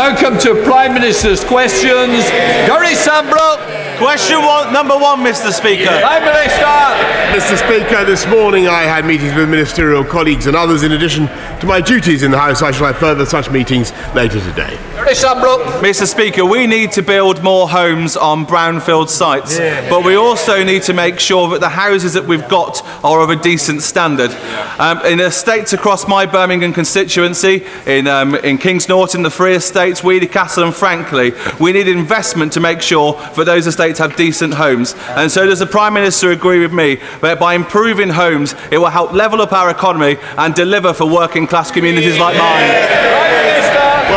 now come to Prime Minister's questions. Gary Sambrook. Question one, number one, Mr. Speaker. Prime Minister. Mr. Speaker, this morning I had meetings with ministerial colleagues and others. In addition to my duties in the House, I shall have further such meetings later today. Mr. Speaker, we need to build more homes on brownfield sites, but we also need to make sure that the houses that we've got are of a decent standard. Um, in estates across my Birmingham constituency, in, um, in Kings Norton, the Three Estates, Weoley Castle, and Frankley, we need investment to make sure that those estates have decent homes. And so, does the Prime Minister agree with me that by improving homes, it will help level up our economy and deliver for working class communities like mine?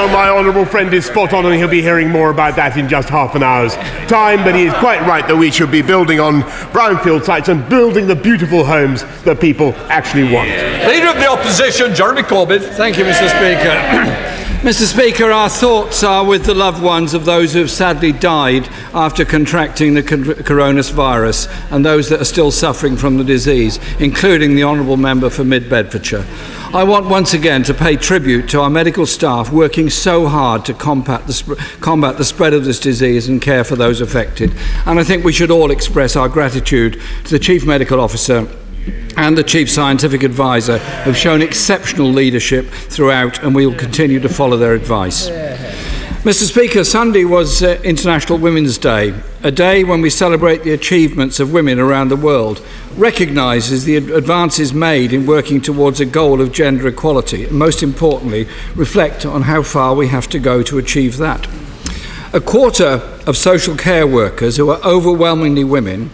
Well, my honourable friend is spot on, and he'll be hearing more about that in just half an hour's time. But he is quite right that we should be building on brownfield sites and building the beautiful homes that people actually want. Leader of the Opposition, Jeremy Corbyn. Thank you, Mr. Speaker. Mr. Speaker, our thoughts are with the loved ones of those who have sadly died after contracting the coronavirus and those that are still suffering from the disease, including the Honourable Member for Mid Bedfordshire. I want once again to pay tribute to our medical staff working so hard to combat the, combat the spread of this disease and care for those affected. And I think we should all express our gratitude to the Chief Medical Officer and the Chief Scientific Advisor have shown exceptional leadership throughout, and we will continue to follow their advice. Mr. Speaker, Sunday was uh, International Women's Day, a day when we celebrate the achievements of women around the world, recognises the advances made in working towards a goal of gender equality, and most importantly, reflect on how far we have to go to achieve that. A quarter of social care workers, who are overwhelmingly women,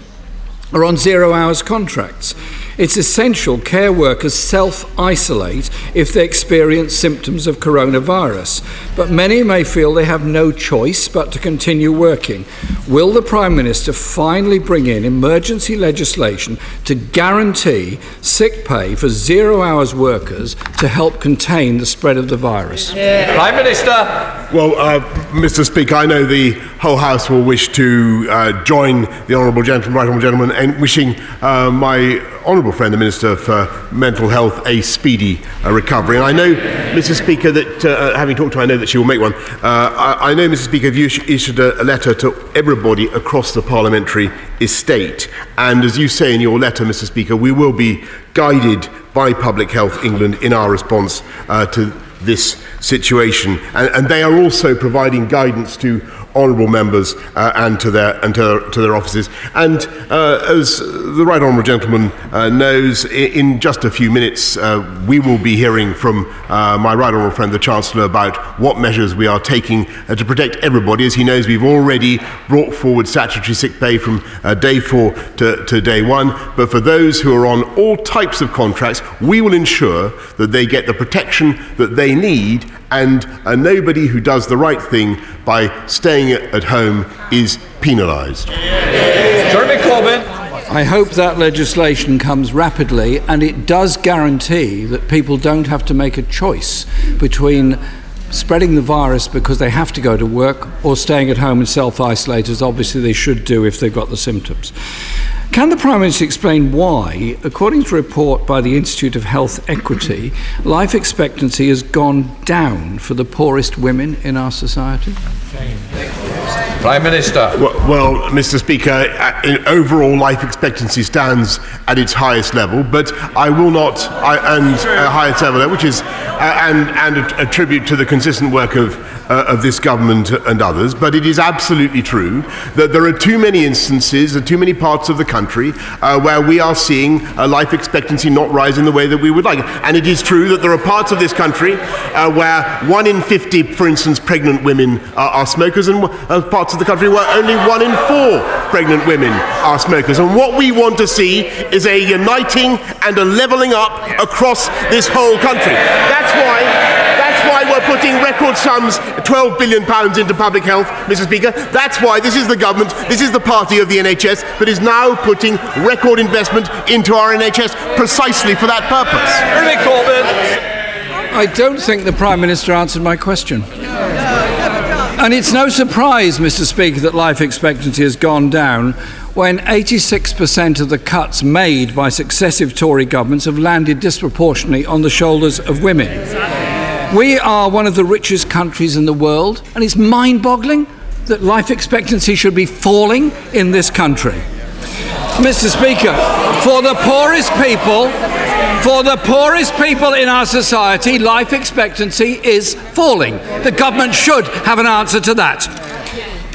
are on zero hours contracts. It's essential care workers self isolate if they experience symptoms of coronavirus, but many may feel they have no choice but to continue working. Will the Prime Minister finally bring in emergency legislation to guarantee sick pay for zero hours workers to help contain the spread of the virus? Yeah. Prime Minister. Well, uh, Mr. Speaker, I know the whole House will wish to uh, join the Honourable Gentleman, Right Honourable Gentleman, in wishing uh, my honourable friend, the Minister for Mental Health, a speedy uh, recovery. And I know, Mr. Speaker, that uh, having talked to her, I know that she will make one. Uh, I, I, know, Mr. Speaker, you issued a, a letter to everybody across the parliamentary estate. And as you say in your letter, Mr. Speaker, we will be guided by Public Health England in our response uh, to this situation. And, and they are also providing guidance to honourable members uh, and to their and to to their offices. And uh, as the right honourable gentleman uh, knows, in just a few minutes uh, we will be hearing from uh, my right honourable friend the Chancellor about what measures we are taking uh, to protect everybody. As he knows, we've already brought forward statutory sick pay from day four to, to day one. But for those who are on all types of contracts, we will ensure that they get the protection that they need and uh, nobody who does the right thing by staying at home is penalised. Jeremy Corbyn. I hope that legislation comes rapidly and it does guarantee that people don't have to make a choice between spreading the virus because they have to go to work or staying at home and self isolate, as obviously they should do if they've got the symptoms. Can the Prime Minister explain why, according to a report by the Institute of Health Equity, life expectancy has gone down for the poorest women in our society? Prime Minister. Well, well Mr. Speaker, uh, overall life expectancy stands at its highest level, but I will not, I, and uh, highest level, which is, uh, and, and a, a tribute to the consistent work of uh, of this government and others, but it is absolutely true that there are too many instances and too many parts of the country uh, where we are seeing uh, life expectancy not rise in the way that we would like. And it is true that there are parts of this country uh, where one in 50, for instance, pregnant women are, are smokers, and uh, parts of the country where only one in four pregnant women are smokers. And what we want to see is a uniting and a levelling up across this whole country. That's why putting record sums, £12 billion into public health, Mr. Speaker. That's why this is the government, this is the party of the NHS that is now putting record investment into our NHS precisely for that purpose. I don't think the Prime Minister answered my question. And it's no surprise, Mr. Speaker, that life expectancy has gone down when 86% of the cuts made by successive Tory governments have landed disproportionately on the shoulders of women. We are one of the richest countries in the world, and it's mind boggling that life expectancy should be falling in this country. Mr. Speaker, for the poorest people, for the poorest people in our society, life expectancy is falling. The government should have an answer to that.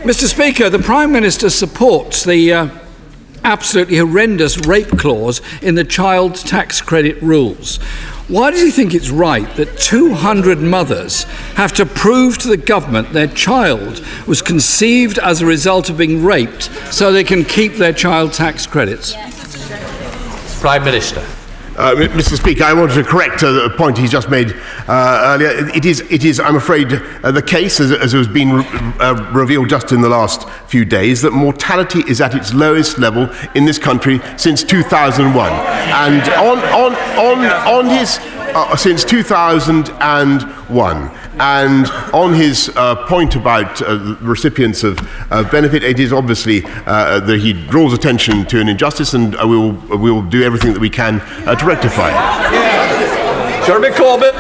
Mr. Speaker, the Prime Minister supports the uh, absolutely horrendous rape clause in the child tax credit rules. Why does he think it's right that 200 mothers have to prove to the government their child was conceived as a result of being raped so they can keep their child tax credits? Prime Minister. Uh, Mr. Speaker, I wanted to correct uh, the point he just made uh, earlier. It is, it is, I'm afraid, uh, the case, as, as has been re- uh, revealed just in the last few days, that mortality is at its lowest level in this country since 2001. And on, on, on, on his, uh, since 2001. And on his uh, point about uh, recipients of uh, benefit, it is obviously uh, that he draws attention to an injustice, and uh, we, will, we will do everything that we can uh, to rectify it. Jeremy Corbyn.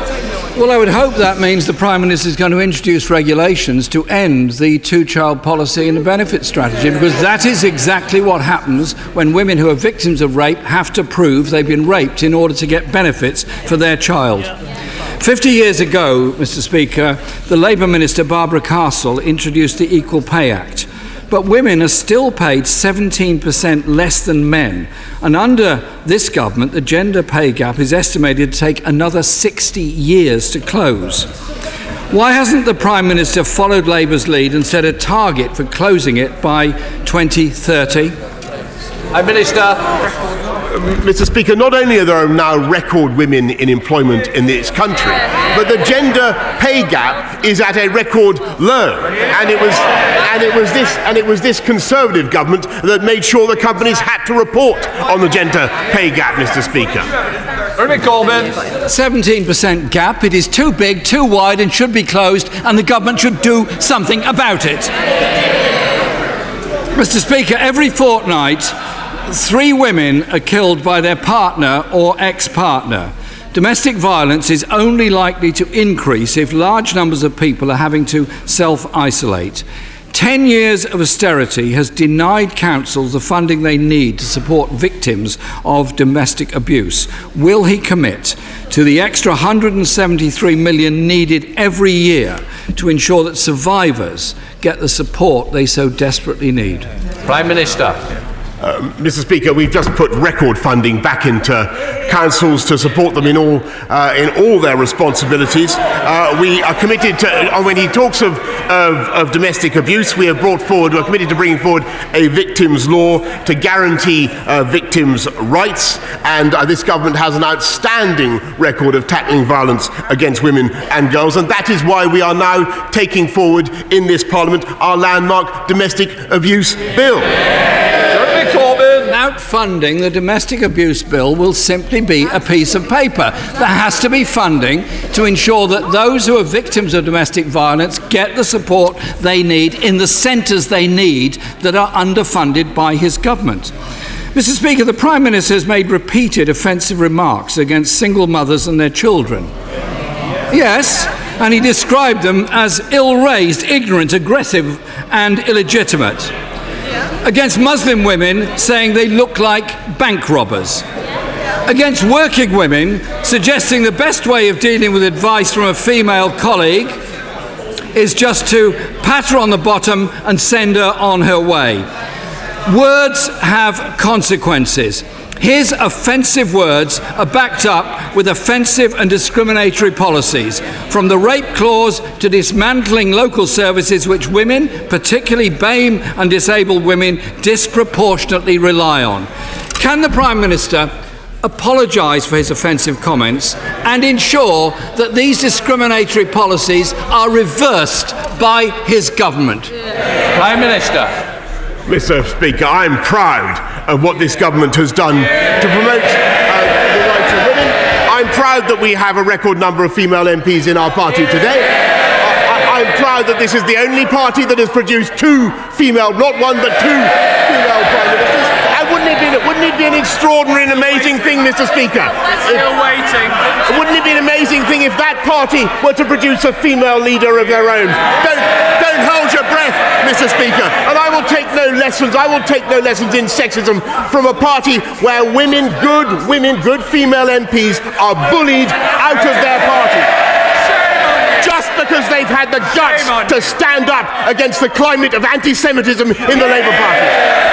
Well, I would hope that means the Prime Minister is going to introduce regulations to end the two child policy and the benefit strategy, because that is exactly what happens when women who are victims of rape have to prove they've been raped in order to get benefits for their child. 50 years ago, Mr. Speaker, the Labour Minister Barbara Castle introduced the Equal Pay Act. But women are still paid 17% less than men. And under this government, the gender pay gap is estimated to take another 60 years to close. Why hasn't the Prime Minister followed Labour's lead and set a target for closing it by 2030? Prime Minister. Uh, Mr. Speaker, not only are there now record women in employment in this country, but the gender pay gap is at a record low. And it was, and it was, this, and it was this Conservative government that made sure the companies had to report on the gender pay gap, Mr. Speaker. Jeremy Corbyn. 17% gap. It is too big, too wide, and should be closed, and the government should do something about it. Mr. Speaker, every fortnight, three women are killed by their partner or ex partner. Domestic violence is only likely to increase if large numbers of people are having to self isolate. Ten years of austerity has denied councils the funding they need to support victims of domestic abuse. Will he commit to the extra 173 million needed every year to ensure that survivors get the support they so desperately need? Prime Minister. Mr. Speaker, we've just put record funding back into councils to support them in all, uh, in all their responsibilities. Uh, we are committed to, uh, when he talks of, of, of domestic abuse, we have brought forward, we're committed to bringing forward a victims' law to guarantee uh, victims' rights. And uh, this government has an outstanding record of tackling violence against women and girls. And that is why we are now taking forward in this Parliament our landmark domestic abuse bill. Without funding, the domestic abuse bill will simply be a piece of paper. There has to be funding to ensure that those who are victims of domestic violence get the support they need in the centres they need that are underfunded by his government. Mr. Speaker, the Prime Minister has made repeated offensive remarks against single mothers and their children. Yes, and he described them as ill raised, ignorant, aggressive, and illegitimate. Against Muslim women, saying they look like bank robbers. Against working women, suggesting the best way of dealing with advice from a female colleague is just to pat her on the bottom and send her on her way. Words have consequences. His offensive words are backed up with offensive and discriminatory policies, from the rape clause to dismantling local services which women, particularly BAME and disabled women, disproportionately rely on. Can the Prime Minister apologise for his offensive comments and ensure that these discriminatory policies are reversed by his government? Prime Minister. Mr. Speaker, I'm proud of what this government has done to promote uh, the rights of women. I'm proud that we have a record number of female MPs in our party today. I, I'm proud that this is the only party that has produced two female, not one, but two female prime ministers. And wouldn't it be wouldn't it be an extraordinary and amazing thing, Mr. Speaker? Still waiting. Wouldn't it be an amazing thing if that party were to produce a female leader of their own? Don't, don't hold your breath, Mr. Speaker. And I will take no lessons. I will take no lessons in sexism from a party where women, good women, good female MPs, are bullied out of their party. Just because they've had the guts to stand up against the climate of anti-Semitism in the Labour Party.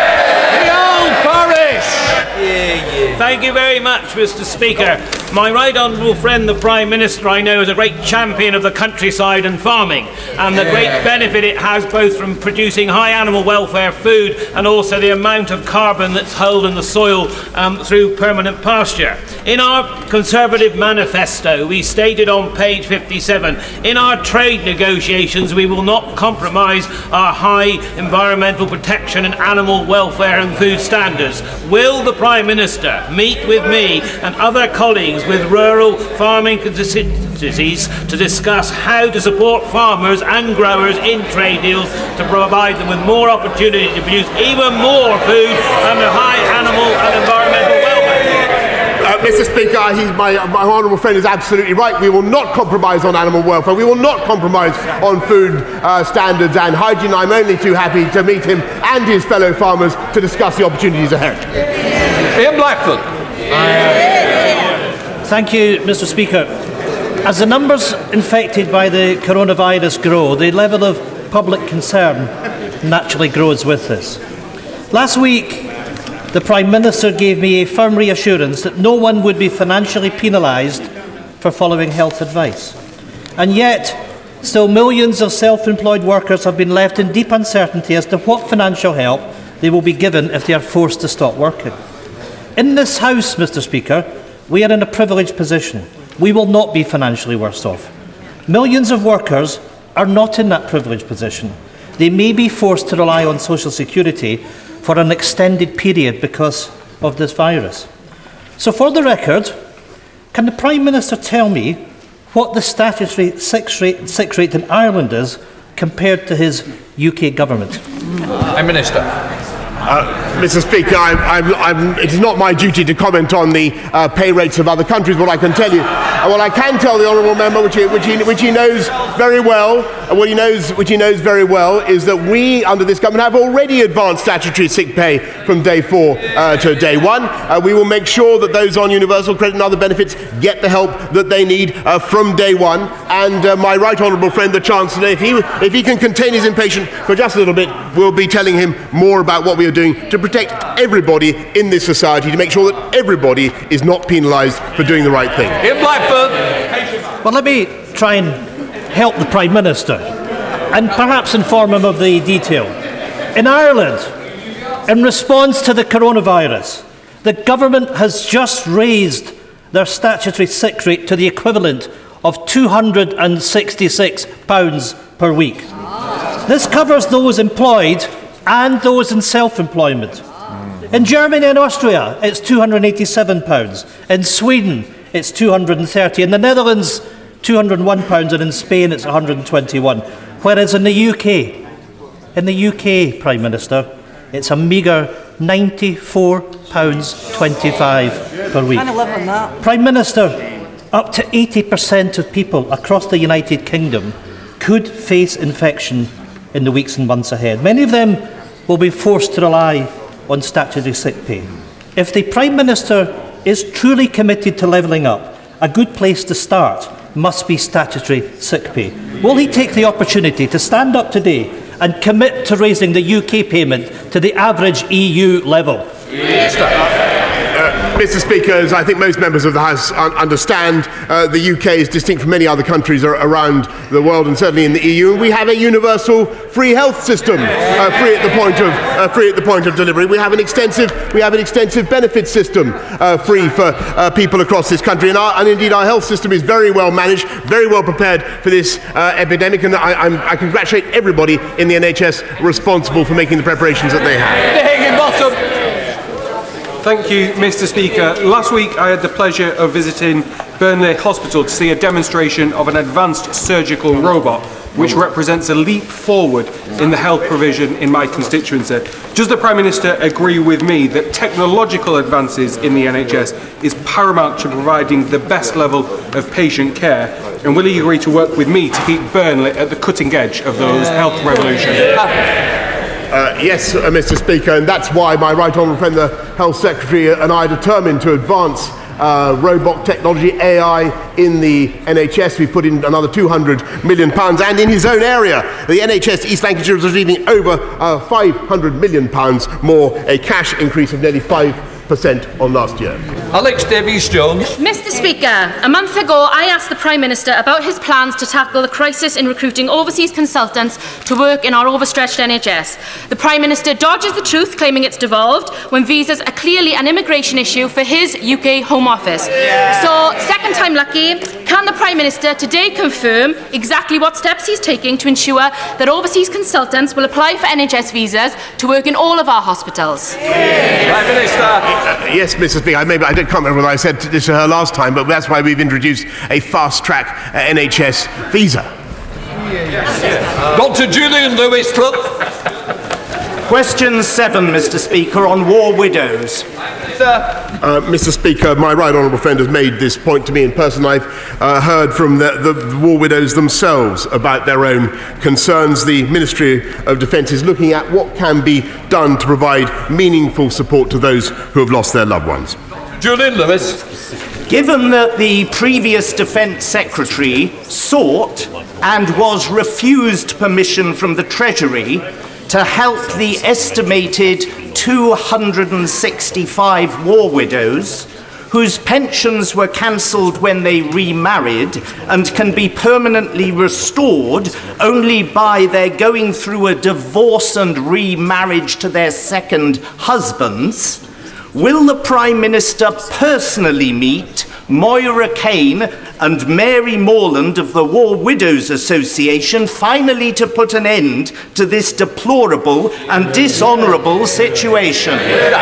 Thank you very much, Mr. Speaker. My right honourable friend, the Prime Minister, I know is a great champion of the countryside and farming, and the great benefit it has both from producing high animal welfare food and also the amount of carbon that's held in the soil um, through permanent pasture. In our Conservative manifesto, we stated on page 57 in our trade negotiations, we will not compromise our high environmental protection and animal welfare and food standards. Will the Prime Minister meet with me and other colleagues with rural farming constituencies to discuss how to support farmers and growers in trade deals to provide them with more opportunity to produce even more food and high animal and environmental welfare? Uh, Mr. Speaker, he's, my, my honourable friend is absolutely right. We will not compromise on animal welfare. We will not compromise on food uh, standards and hygiene. I'm only too happy to meet him and his fellow farmers to discuss the opportunities ahead. Ian Blackford. Thank you, Mr. Speaker. As the numbers infected by the coronavirus grow, the level of public concern naturally grows with this. Last week, the Prime Minister gave me a firm reassurance that no one would be financially penalised for following health advice. And yet, still millions of self employed workers have been left in deep uncertainty as to what financial help they will be given if they are forced to stop working. In this House, Mr. Speaker, we are in a privileged position. We will not be financially worse off. Millions of workers are not in that privileged position. They may be forced to rely on social security for an extended period because of this virus. So, for the record, can the Prime Minister tell me what the statutory sick rate, rate in Ireland is compared to his UK government? Prime Minister. Mr. Speaker, I'm, I'm, I'm, it is not my duty to comment on the uh, pay rates of other countries. What I can tell you, uh, what I can tell the honourable member, which he, which, he, which he knows very well, uh, what he knows, which he knows very well, is that we, under this government, have already advanced statutory sick pay from day four uh, to day one. Uh, we will make sure that those on universal credit and other benefits get the help that they need uh, from day one. And uh, my right honourable friend, the Chancellor, if he, if he can contain his impatience for just a little bit, we'll be telling him more about what we are doing to protect everybody in this society, to make sure that everybody is not penalised for doing the right thing. Ian Blackford. Well, let me try and help the Prime Minister and perhaps inform him of the detail. In Ireland, in response to the coronavirus, the government has just raised their statutory sick rate to the equivalent of £266 per week. This covers those employed and those in self employment. In Germany and Austria, it's £287. In Sweden, it's 230. In the Netherlands, £201. And in Spain, it's 121. Whereas in the UK, in the UK, Prime Minister, it's a meagre £94.25 per week. Prime Minister, up to 80% of people across the United Kingdom could face infection in the weeks and months ahead. Many of them will be forced to rely on statutory sick pay. If the Prime Minister is truly committed to levelling up, a good place to start must be statutory sick pay. Will he take the opportunity to stand up today and commit to raising the UK payment to the average EU level? Mr. Speaker, as I think most members of the House un- understand, uh, the UK is distinct from many other countries ar- around the world and certainly in the EU. We have a universal free health system, uh, free at the point of uh, free at the point of delivery. We have an extensive we have an extensive benefit system, uh, free for uh, people across this country, and, our, and indeed our health system is very well managed, very well prepared for this uh, epidemic. And I, I congratulate everybody in the NHS responsible for making the preparations that they have. Thank you, Mr. Speaker. Last week I had the pleasure of visiting Burnley Hospital to see a demonstration of an advanced surgical robot which represents a leap forward in the health provision in my constituency. Does the Prime Minister agree with me that technological advances in the NHS is paramount to providing the best level of patient care? And will he agree to work with me to keep Burnley at the cutting edge of those health revolutions? Uh, yes, uh, Mr. Speaker, and that's why my right honourable friend, the Health Secretary, and I are determined to advance uh, robot technology, AI, in the NHS. We put in another 200 million pounds, and in his own area, the NHS East Lancashire is receiving over uh, 500 million pounds more, a cash increase of nearly 5% on last year. Alex Davies Jones. Mr. Speaker, a month ago I asked the Prime Minister about his plans to tackle the crisis in recruiting overseas consultants to work in our overstretched NHS. The Prime Minister dodges the truth, claiming it's devolved, when visas are clearly an immigration issue for his UK Home Office. So, second time lucky, can the Prime Minister today confirm exactly what steps he's taking to ensure that overseas consultants will apply for NHS visas to work in all of our hospitals? Prime Minister. Uh, yes, Mrs. Speaker, I, maybe, I don't- can't remember whether I said this to her last time, but that's why we've introduced a fast track uh, NHS visa. Dr. Julian Lewis Club. Question seven, Mr. Speaker, on war widows. Uh, Mr. Speaker, my right honourable friend has made this point to me in person. I've uh, heard from the, the war widows themselves about their own concerns. The Ministry of Defence is looking at what can be done to provide meaningful support to those who have lost their loved ones. Julian Lewis. Given that the previous Defence Secretary sought and was refused permission from the Treasury to help the estimated 265 war widows whose pensions were cancelled when they remarried and can be permanently restored only by their going through a divorce and remarriage to their second husbands, will the Prime Minister personally meet Moira Kane and Mary Morland of the War Widows Association finally to put an end to this deplorable and dishonourable situation? Mis-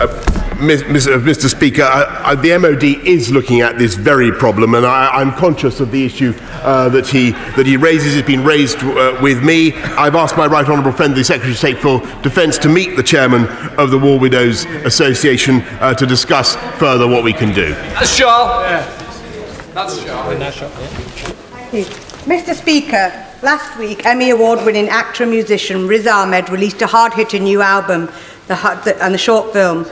uh, Mr. Speaker, I, I, the MOD is looking at this very problem, and I, I'm conscious of the issue uh, that he that he raises. It's been raised uh, with me. I've asked my right honourable friend, the Secretary of State for Defence, to meet the chairman of the War Widows Association uh, to discuss further what we can do. Naz Shah. Naz Shah. Mr. Speaker, last week Emmy Award winning actor and musician Riz Ahmed released a hard hitting new album the, the, and the short film,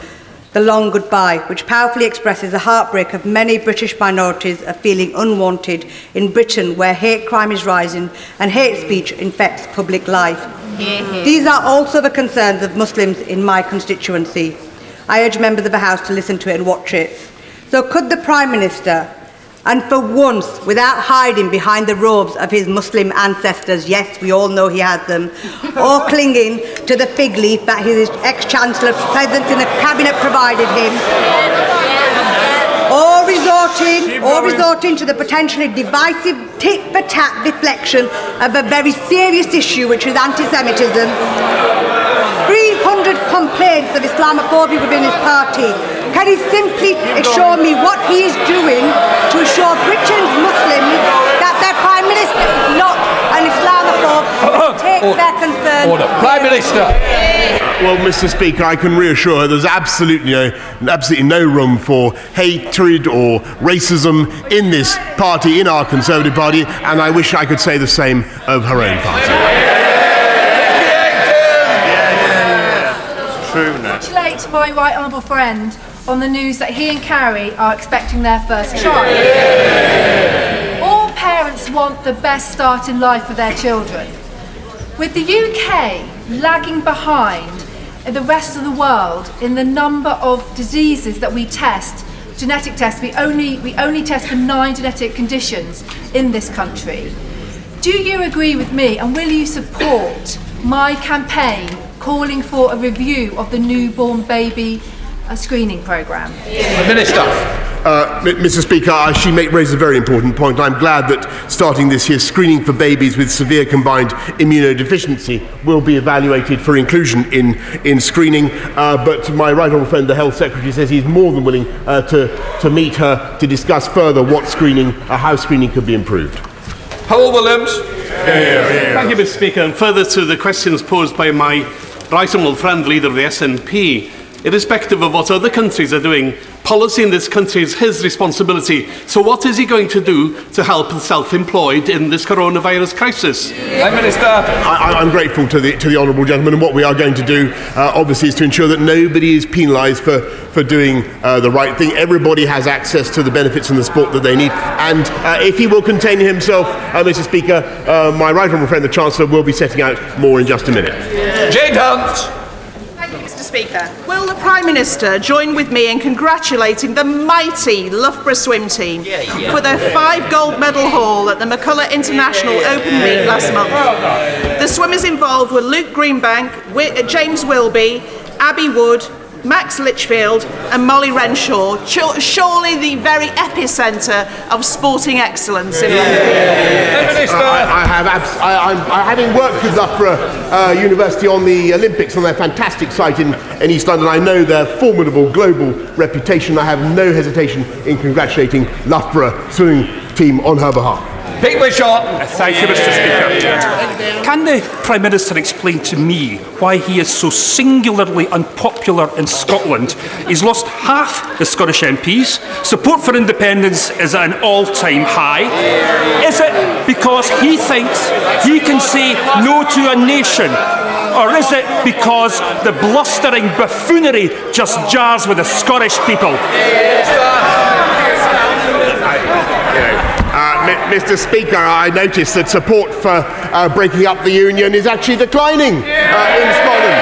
The Long Goodbye, which powerfully expresses the heartbreak of many British minorities of feeling unwanted in Britain, where hate crime is rising and hate speech infects public life. Mm-hmm. These are also the concerns of Muslims in my constituency. I urge members of the House to listen to it and watch it. So could the Prime Minister and for once, without hiding behind the robes of his Muslim ancestors, yes, we all know he has them, or clinging to the fig leaf that his ex Chancellor's presence in the Cabinet provided him, or resorting, or resorting to the potentially divisive tit for tat deflection of a very serious issue, which is anti Semitism. 300 complaints of Islamophobia within his party. Can he simply assure me what he is doing to assure Britain's Muslims that their Prime Minister is not an Islamophobe and take their concerns? Order. Prime Minister. Well, Mr. Speaker, I can reassure her there's absolutely no, absolutely no room for hatred or racism in this party, in our Conservative Party, and I wish I could say the same of her own party. congratulate my right honourable friend on the news that he and Carrie are expecting their first child. All parents want the best start in life for their children. With the UK lagging behind the rest of the world in the number of diseases that we test, genetic tests, we only, we only test for nine genetic conditions in this country. Do you agree with me and will you support my campaign calling for a review of the newborn baby uh, screening programme? Minister. Uh, Mr. Speaker, uh, she make, raises a very important point. I'm glad that starting this year, screening for babies with severe combined immunodeficiency will be evaluated for inclusion in, in screening. Uh, but my right honourable friend, the Health Secretary, says he's more than willing uh, to, to meet her to discuss further what screening, uh, how screening could be improved. Hywel Williams. Thank you, Mr Speaker. And further to the questions posed by my right honourable friend, leader of the SNP, irrespective of what other countries are doing, policy in this country is his responsibility. So what is he going to do to help the self-employed in this coronavirus crisis? Prime Minister. I, I'm grateful to the, to the honourable gentleman, and what we are going to do, uh, obviously, is to ensure that nobody is penalised for, for doing uh, the right thing. Everybody has access to the benefits and the support that they need. And uh, if he will contain himself, uh, Mr. Speaker, uh, my right honourable friend, the Chancellor, will be setting out more in just a minute. Jane Hunt. Mr Speaker. Will the Prime Minister join with me in congratulating the mighty Loughborough swim team for their five gold medal haul at the McCullough International Open Meet last month? The swimmers involved were Luke Greenbank, uh, James Wilby, Abbie Wood, Max Litchfield and Molly Renshaw, Ch- surely the very epicentre of sporting excellence in London. I, I have, abs- I, I'm, I, having worked with Loughborough uh, University on the Olympics on their fantastic site in, in East London, I know their formidable global reputation. I have no hesitation in congratulating Loughborough swimming team on her behalf. Pete Wishart. Thank you, Mr. Speaker. Can the Prime Minister explain to me why he is so singularly unpopular in Scotland? He's lost half the Scottish MPs. Support for independence is at an all time high. Is it because he thinks he can say no to a nation? Or is it because the blustering buffoonery just jars with the Scottish people? Mr. Speaker, I notice that support for uh, breaking up the union is actually declining uh, in Scotland.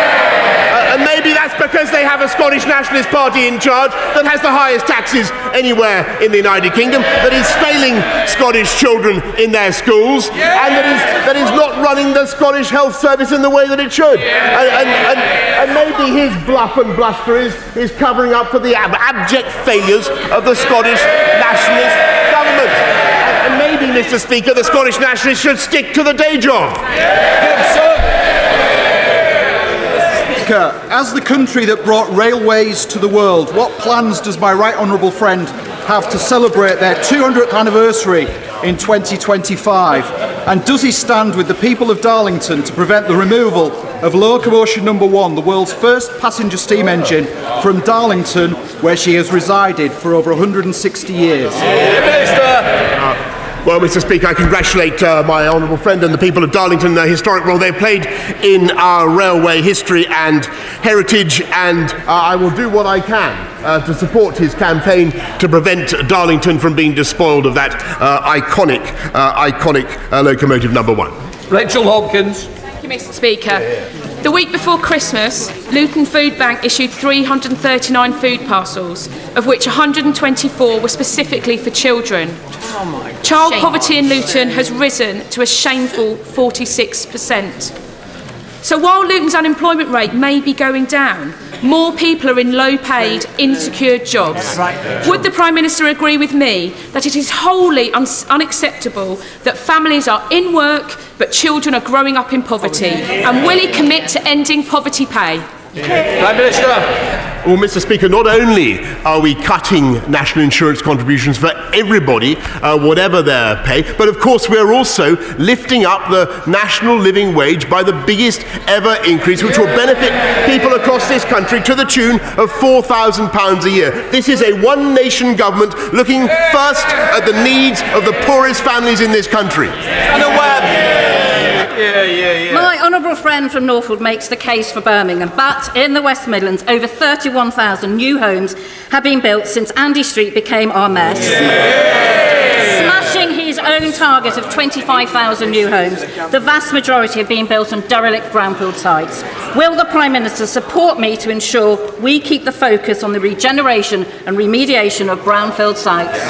Uh, and maybe that's because they have a Scottish Nationalist Party in charge that has the highest taxes anywhere in the United Kingdom, that is failing Scottish children in their schools, and that is, that is not running the Scottish health service in the way that it should. And, and, and, and maybe his bluff and bluster is, is covering up for the ab- abject failures of the Scottish Nationalist maybe, Mr. Speaker, the Scottish Nationalists should stick to the day job. Speaker, as the country that brought railways to the world, what plans does my right honourable friend have to celebrate their 200th anniversary in 2025? And does he stand with the people of Darlington to prevent the removal of locomotion number one, the world's first passenger steam engine, from Darlington, where she has resided for over 160 years? Well, Mr. Speaker, I congratulate uh, my honourable friend and the people of Darlington, the historic role they've played in our railway history and heritage, and uh, I will do what I can uh, to support his campaign to prevent Darlington from being despoiled of that uh, iconic, uh, iconic uh, locomotive number one. Rachel Hopkins. Thank you, Mr. Speaker. The week before Christmas, Luton Food Bank issued 339 food parcels, of which 124 were specifically for children. Child poverty in Luton has risen to a shameful 46%. So while Luton's unemployment rate may be going down, more people are in low paid, insecure jobs. Would the Prime Minister agree with me that it is wholly un- unacceptable that families are in work but children are growing up in poverty? And will he commit to ending poverty pay? Prime Minister. Well, Mr. Speaker, not only are we cutting national insurance contributions for everybody, uh, whatever their pay, but of course we're also lifting up the national living wage by the biggest ever increase, which will benefit people across this country to the tune of £4,000 a year. This is a one nation government looking first at the needs of the poorest families in this country. Yeah, yeah, yeah. Honourable friend from Norfolk makes the case for Birmingham, but in the West Midlands, over 31,000 new homes have been built since Andy Street became our mess. Smashing his own target of 25,000 new homes, the vast majority have been built on derelict brownfield sites. Will the Prime Minister support me to ensure we keep the focus on the regeneration and remediation of brownfield sites?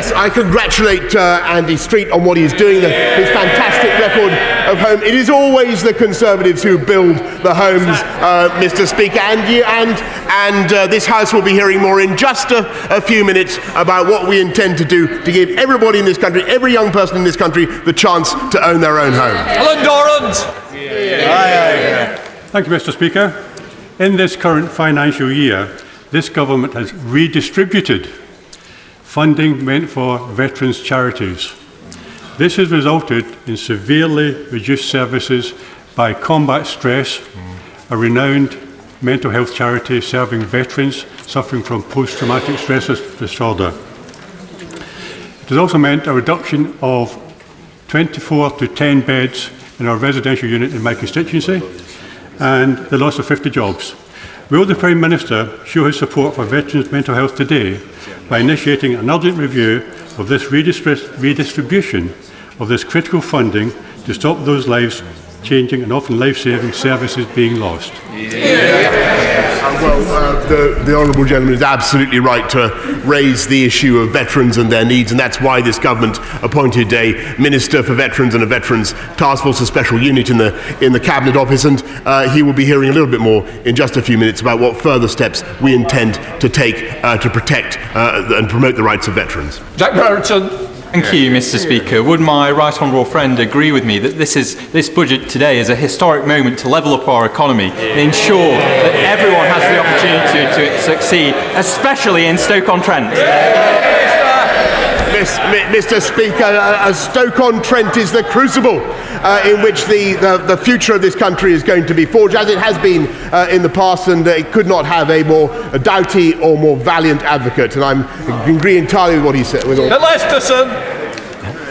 Yes, I congratulate uh, Andy Street on what he's doing, the, his fantastic record of home. It is always the Conservatives who build the homes, uh, Mr. Speaker, and you, and and uh, this House will be hearing more in just a, a few minutes about what we intend to do to give everybody in this country, every young person in this country, the chance to own their own home. Allan Dorans. Thank you, Mr. Speaker. In this current financial year, this government has redistributed funding meant for veterans' charities. This has resulted in severely reduced services by Combat Stress, a renowned mental health charity serving veterans suffering from post-traumatic stress disorder. It has also meant a reduction of 24 to 10 beds in our residential unit in my constituency and the loss of 50 jobs. Will the Prime Minister show his support for veterans' mental health today by initiating an urgent review of this redistri- redistribution of this critical funding to stop those lives changing and often life-saving services being lost? Well, uh, the, the Honourable Gentleman is absolutely right to raise the issue of veterans and their needs, and that's why this government appointed a Minister for Veterans and a Veterans Task Force, a special unit in the, in the Cabinet Office, and uh, he will be hearing a little bit more in just a few minutes about what further steps we intend to take uh, to protect uh, and promote the rights of veterans. Jack Brereton. Thank you, Mr. Speaker. Would my right honourable friend agree with me that this is this budget today is a historic moment to level up our economy and ensure that everyone has the opportunity to succeed, especially in Stoke-on-Trent? Miss, Mi- Mr. Speaker, uh, uh, Stoke-on-Trent is the crucible uh, in which the, the, the future of this country is going to be forged, as it has been uh, in the past, and uh, it could not have a more doughty or more valiant advocate. And I'm agree entirely with what he said. With all-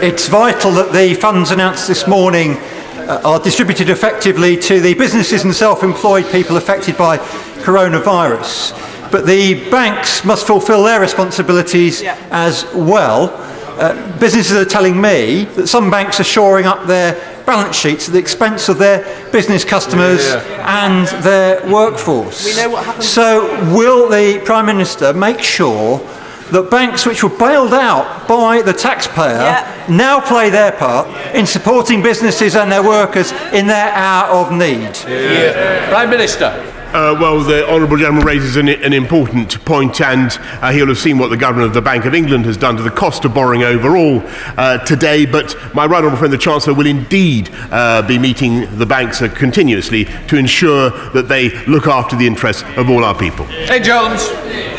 It's vital that the funds announced this morning uh, are distributed effectively to the businesses and self-employed people affected by coronavirus. But the banks must fulfil their responsibilities as well. Uh, businesses are telling me that some banks are shoring up their balance sheets at the expense of their business customers and their workforce. We know what happened. So, will the Prime Minister make sure that banks which were bailed out by the taxpayer now play their part in supporting businesses and their workers in their hour of need? Prime Minister. Uh, well, the Honourable Gentleman raises an, an important point, and uh, he'll have seen what the Governor of the Bank of England has done to the cost of borrowing overall uh, today. But my right honourable friend, the Chancellor, will indeed uh, be meeting the banks uh, continuously to ensure that they look after the interests of all our people. Fay, Jones.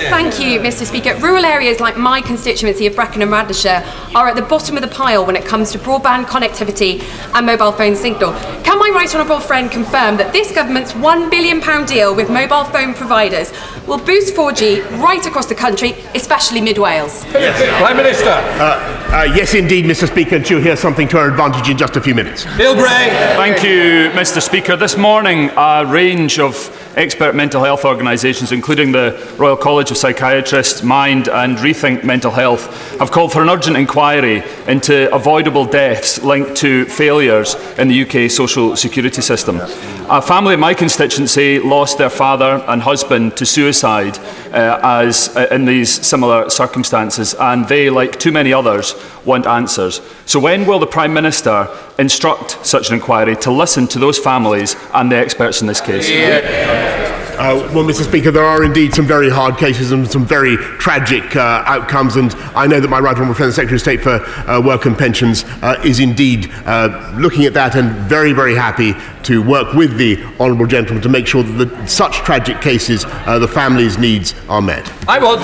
Thank you, Mr. Speaker. Rural areas like my constituency of Brecon and Radnorshire are at the bottom of the pile when it comes to broadband connectivity and mobile phone signal. Can my right honourable friend confirm that this government's £1 billion deal with mobile phone providers will boost 4G right across the country, especially mid Wales? Prime Minister. Uh, uh, yes, indeed, Mr. Speaker, and she'll hear something to her advantage in just a few minutes. Neil Gray. Thank you, Mr. Speaker. This morning, a range of expert mental health organisations, including the Royal College of Psychiatrists, Mind and Rethink Mental Health, have called for an urgent inquiry into avoidable deaths linked to failures in the UK social security system. A family in my constituency lost their father and husband to suicide uh, as uh, in these similar circumstances, and they, like too many others, want answers. So, when will the Prime Minister instruct such an inquiry to listen to those families and the experts in this case? Uh, well, Mr. Speaker, there are indeed some very hard cases and some very tragic uh, outcomes, and I know that my right honourable friend, the Secretary of State for uh, Work and Pensions, uh, is indeed uh, looking at that and very, very happy to work with the honourable gentleman to make sure that the, such tragic cases, uh, the families' needs are met. I want.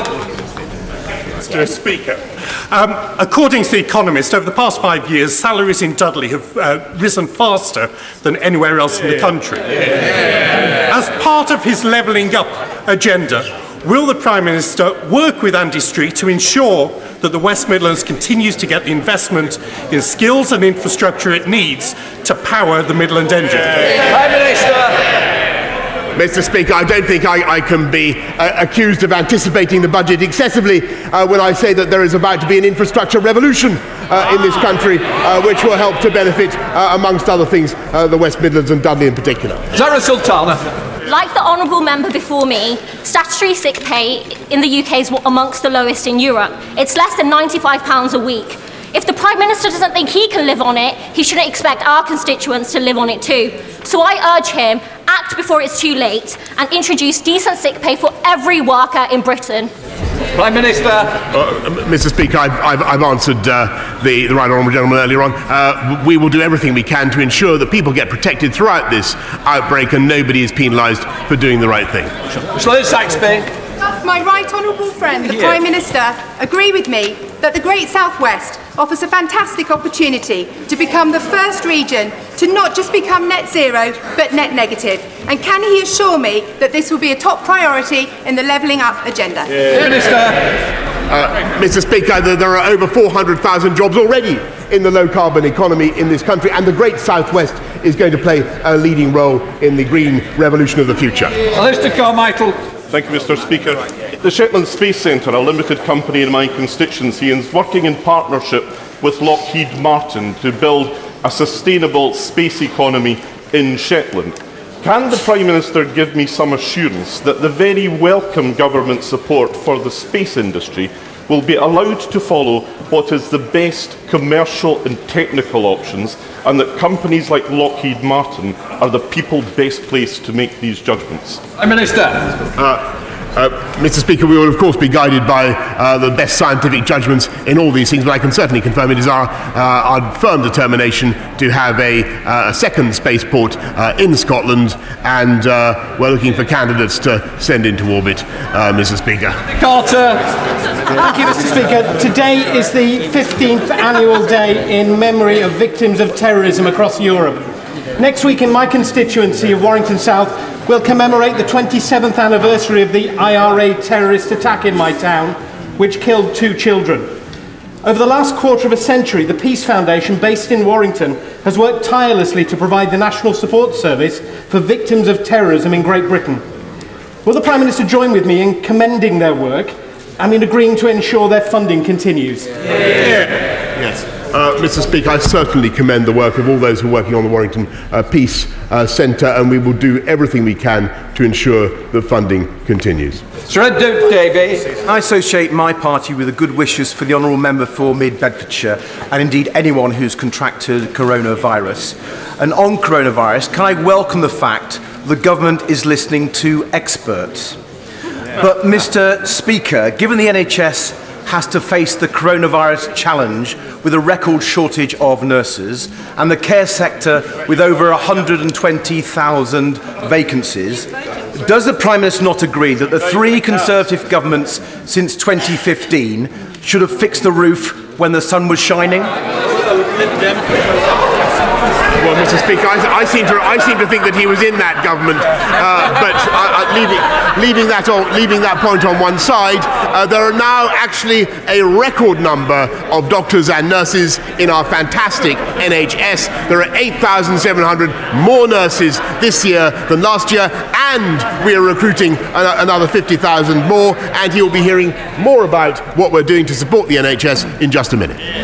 Mr. Speaker. Um, according to The Economist, over the past five years, salaries in Dudley have uh, risen faster than anywhere else in the country. As part of his levelling up agenda, will the Prime Minister work with Andy Street to ensure that the West Midlands continues to get the investment in skills and infrastructure it needs to power the Midland engine? Prime Minister. Mr. Speaker, I don't think I, I can be uh, accused of anticipating the budget excessively uh, when I say that there is about to be an infrastructure revolution uh, in this country, uh, which will help to benefit, uh, amongst other things, uh, the West Midlands and Dudley in particular. Zarah Sultana. Like the honourable member before me, statutory sick pay in the UK is amongst the lowest in Europe. It's less than £95 a week. If the Prime Minister doesn't think he can live on it, he shouldn't expect our constituents to live on it too. So I urge him, act before it's too late and introduce decent sick pay for every worker in Britain. Prime Minister. Uh, Mr. Speaker, I've, I've, I've answered uh, the, the right honourable gentleman earlier on. Uh, we will do everything we can to ensure that people get protected throughout this outbreak and nobody is penalised for doing the right thing. Selaine Saxby. Does my right honourable friend, the Prime Minister, agree with me that the Great Southwest offers a fantastic opportunity to become the first region to not just become net zero, but net negative. And can he assure me that this will be a top priority in the levelling up agenda? Uh, Mr. Speaker, there, there are over 400,000 jobs already in the low carbon economy in this country, and the Great Southwest is going to play a leading role in the green revolution of the future. Mr. Carmichael. Thank you, Mr. Speaker. The Shetland Space Centre, a limited company in my constituency, is working in partnership with Lockheed Martin to build a sustainable space economy in Shetland. Can the Prime Minister give me some assurance that the very welcome government support for the space industry will be allowed to follow what is the best commercial and technical options, and that companies like Lockheed Martin are the people best placed to make these judgments? Prime Minister. Uh, uh, Mr. Speaker, we will of course be guided by uh, the best scientific judgments in all these things, but I can certainly confirm it is our, uh, our firm determination to have a, uh, a second spaceport uh, in Scotland, and uh, we're looking for candidates to send into orbit, Mr. Speaker. Carter. Thank you, Mr. Speaker. Today is the 15th annual day in memory of victims of terrorism across Europe. Next week, in my constituency of Warrington South, we'll commemorate the 27th anniversary of the IRA terrorist attack in my town, which killed two children. Over the last quarter of a century, the Peace Foundation, based in Warrington, has worked tirelessly to provide the National Support Service for victims of terrorism in Great Britain. Will the Prime Minister join with me in commending their work and in agreeing to ensure their funding continues? Yes. Uh, Mr. Speaker, I certainly commend the work of all those who are working on the Warrington uh, Peace uh, Centre, and we will do everything we can to ensure that funding continues. Sir Ed Davey. I associate my party with the good wishes for the Honourable Member for Mid Bedfordshire and indeed anyone who's contracted coronavirus. And on coronavirus, can I welcome the fact the government is listening to experts? But, Mr. Speaker, given the NHS has to face the coronavirus challenge with a record shortage of nurses and the care sector with over 120,000 vacancies, does the Prime Minister not agree that the three Conservative governments since 2015 should have fixed the roof when the sun was shining? Well, Mr. Speaker, I, I, seem to I seem to think that he was in that government, uh, but uh, leaving leaving that on, leaving that point on one side, uh, there are now actually a record number of doctors and nurses in our fantastic NHS. There are 8,700 more nurses this year than last year, and we are recruiting another 50,000 more. And he will be hearing more about what we're doing to support the NHS in just a minute.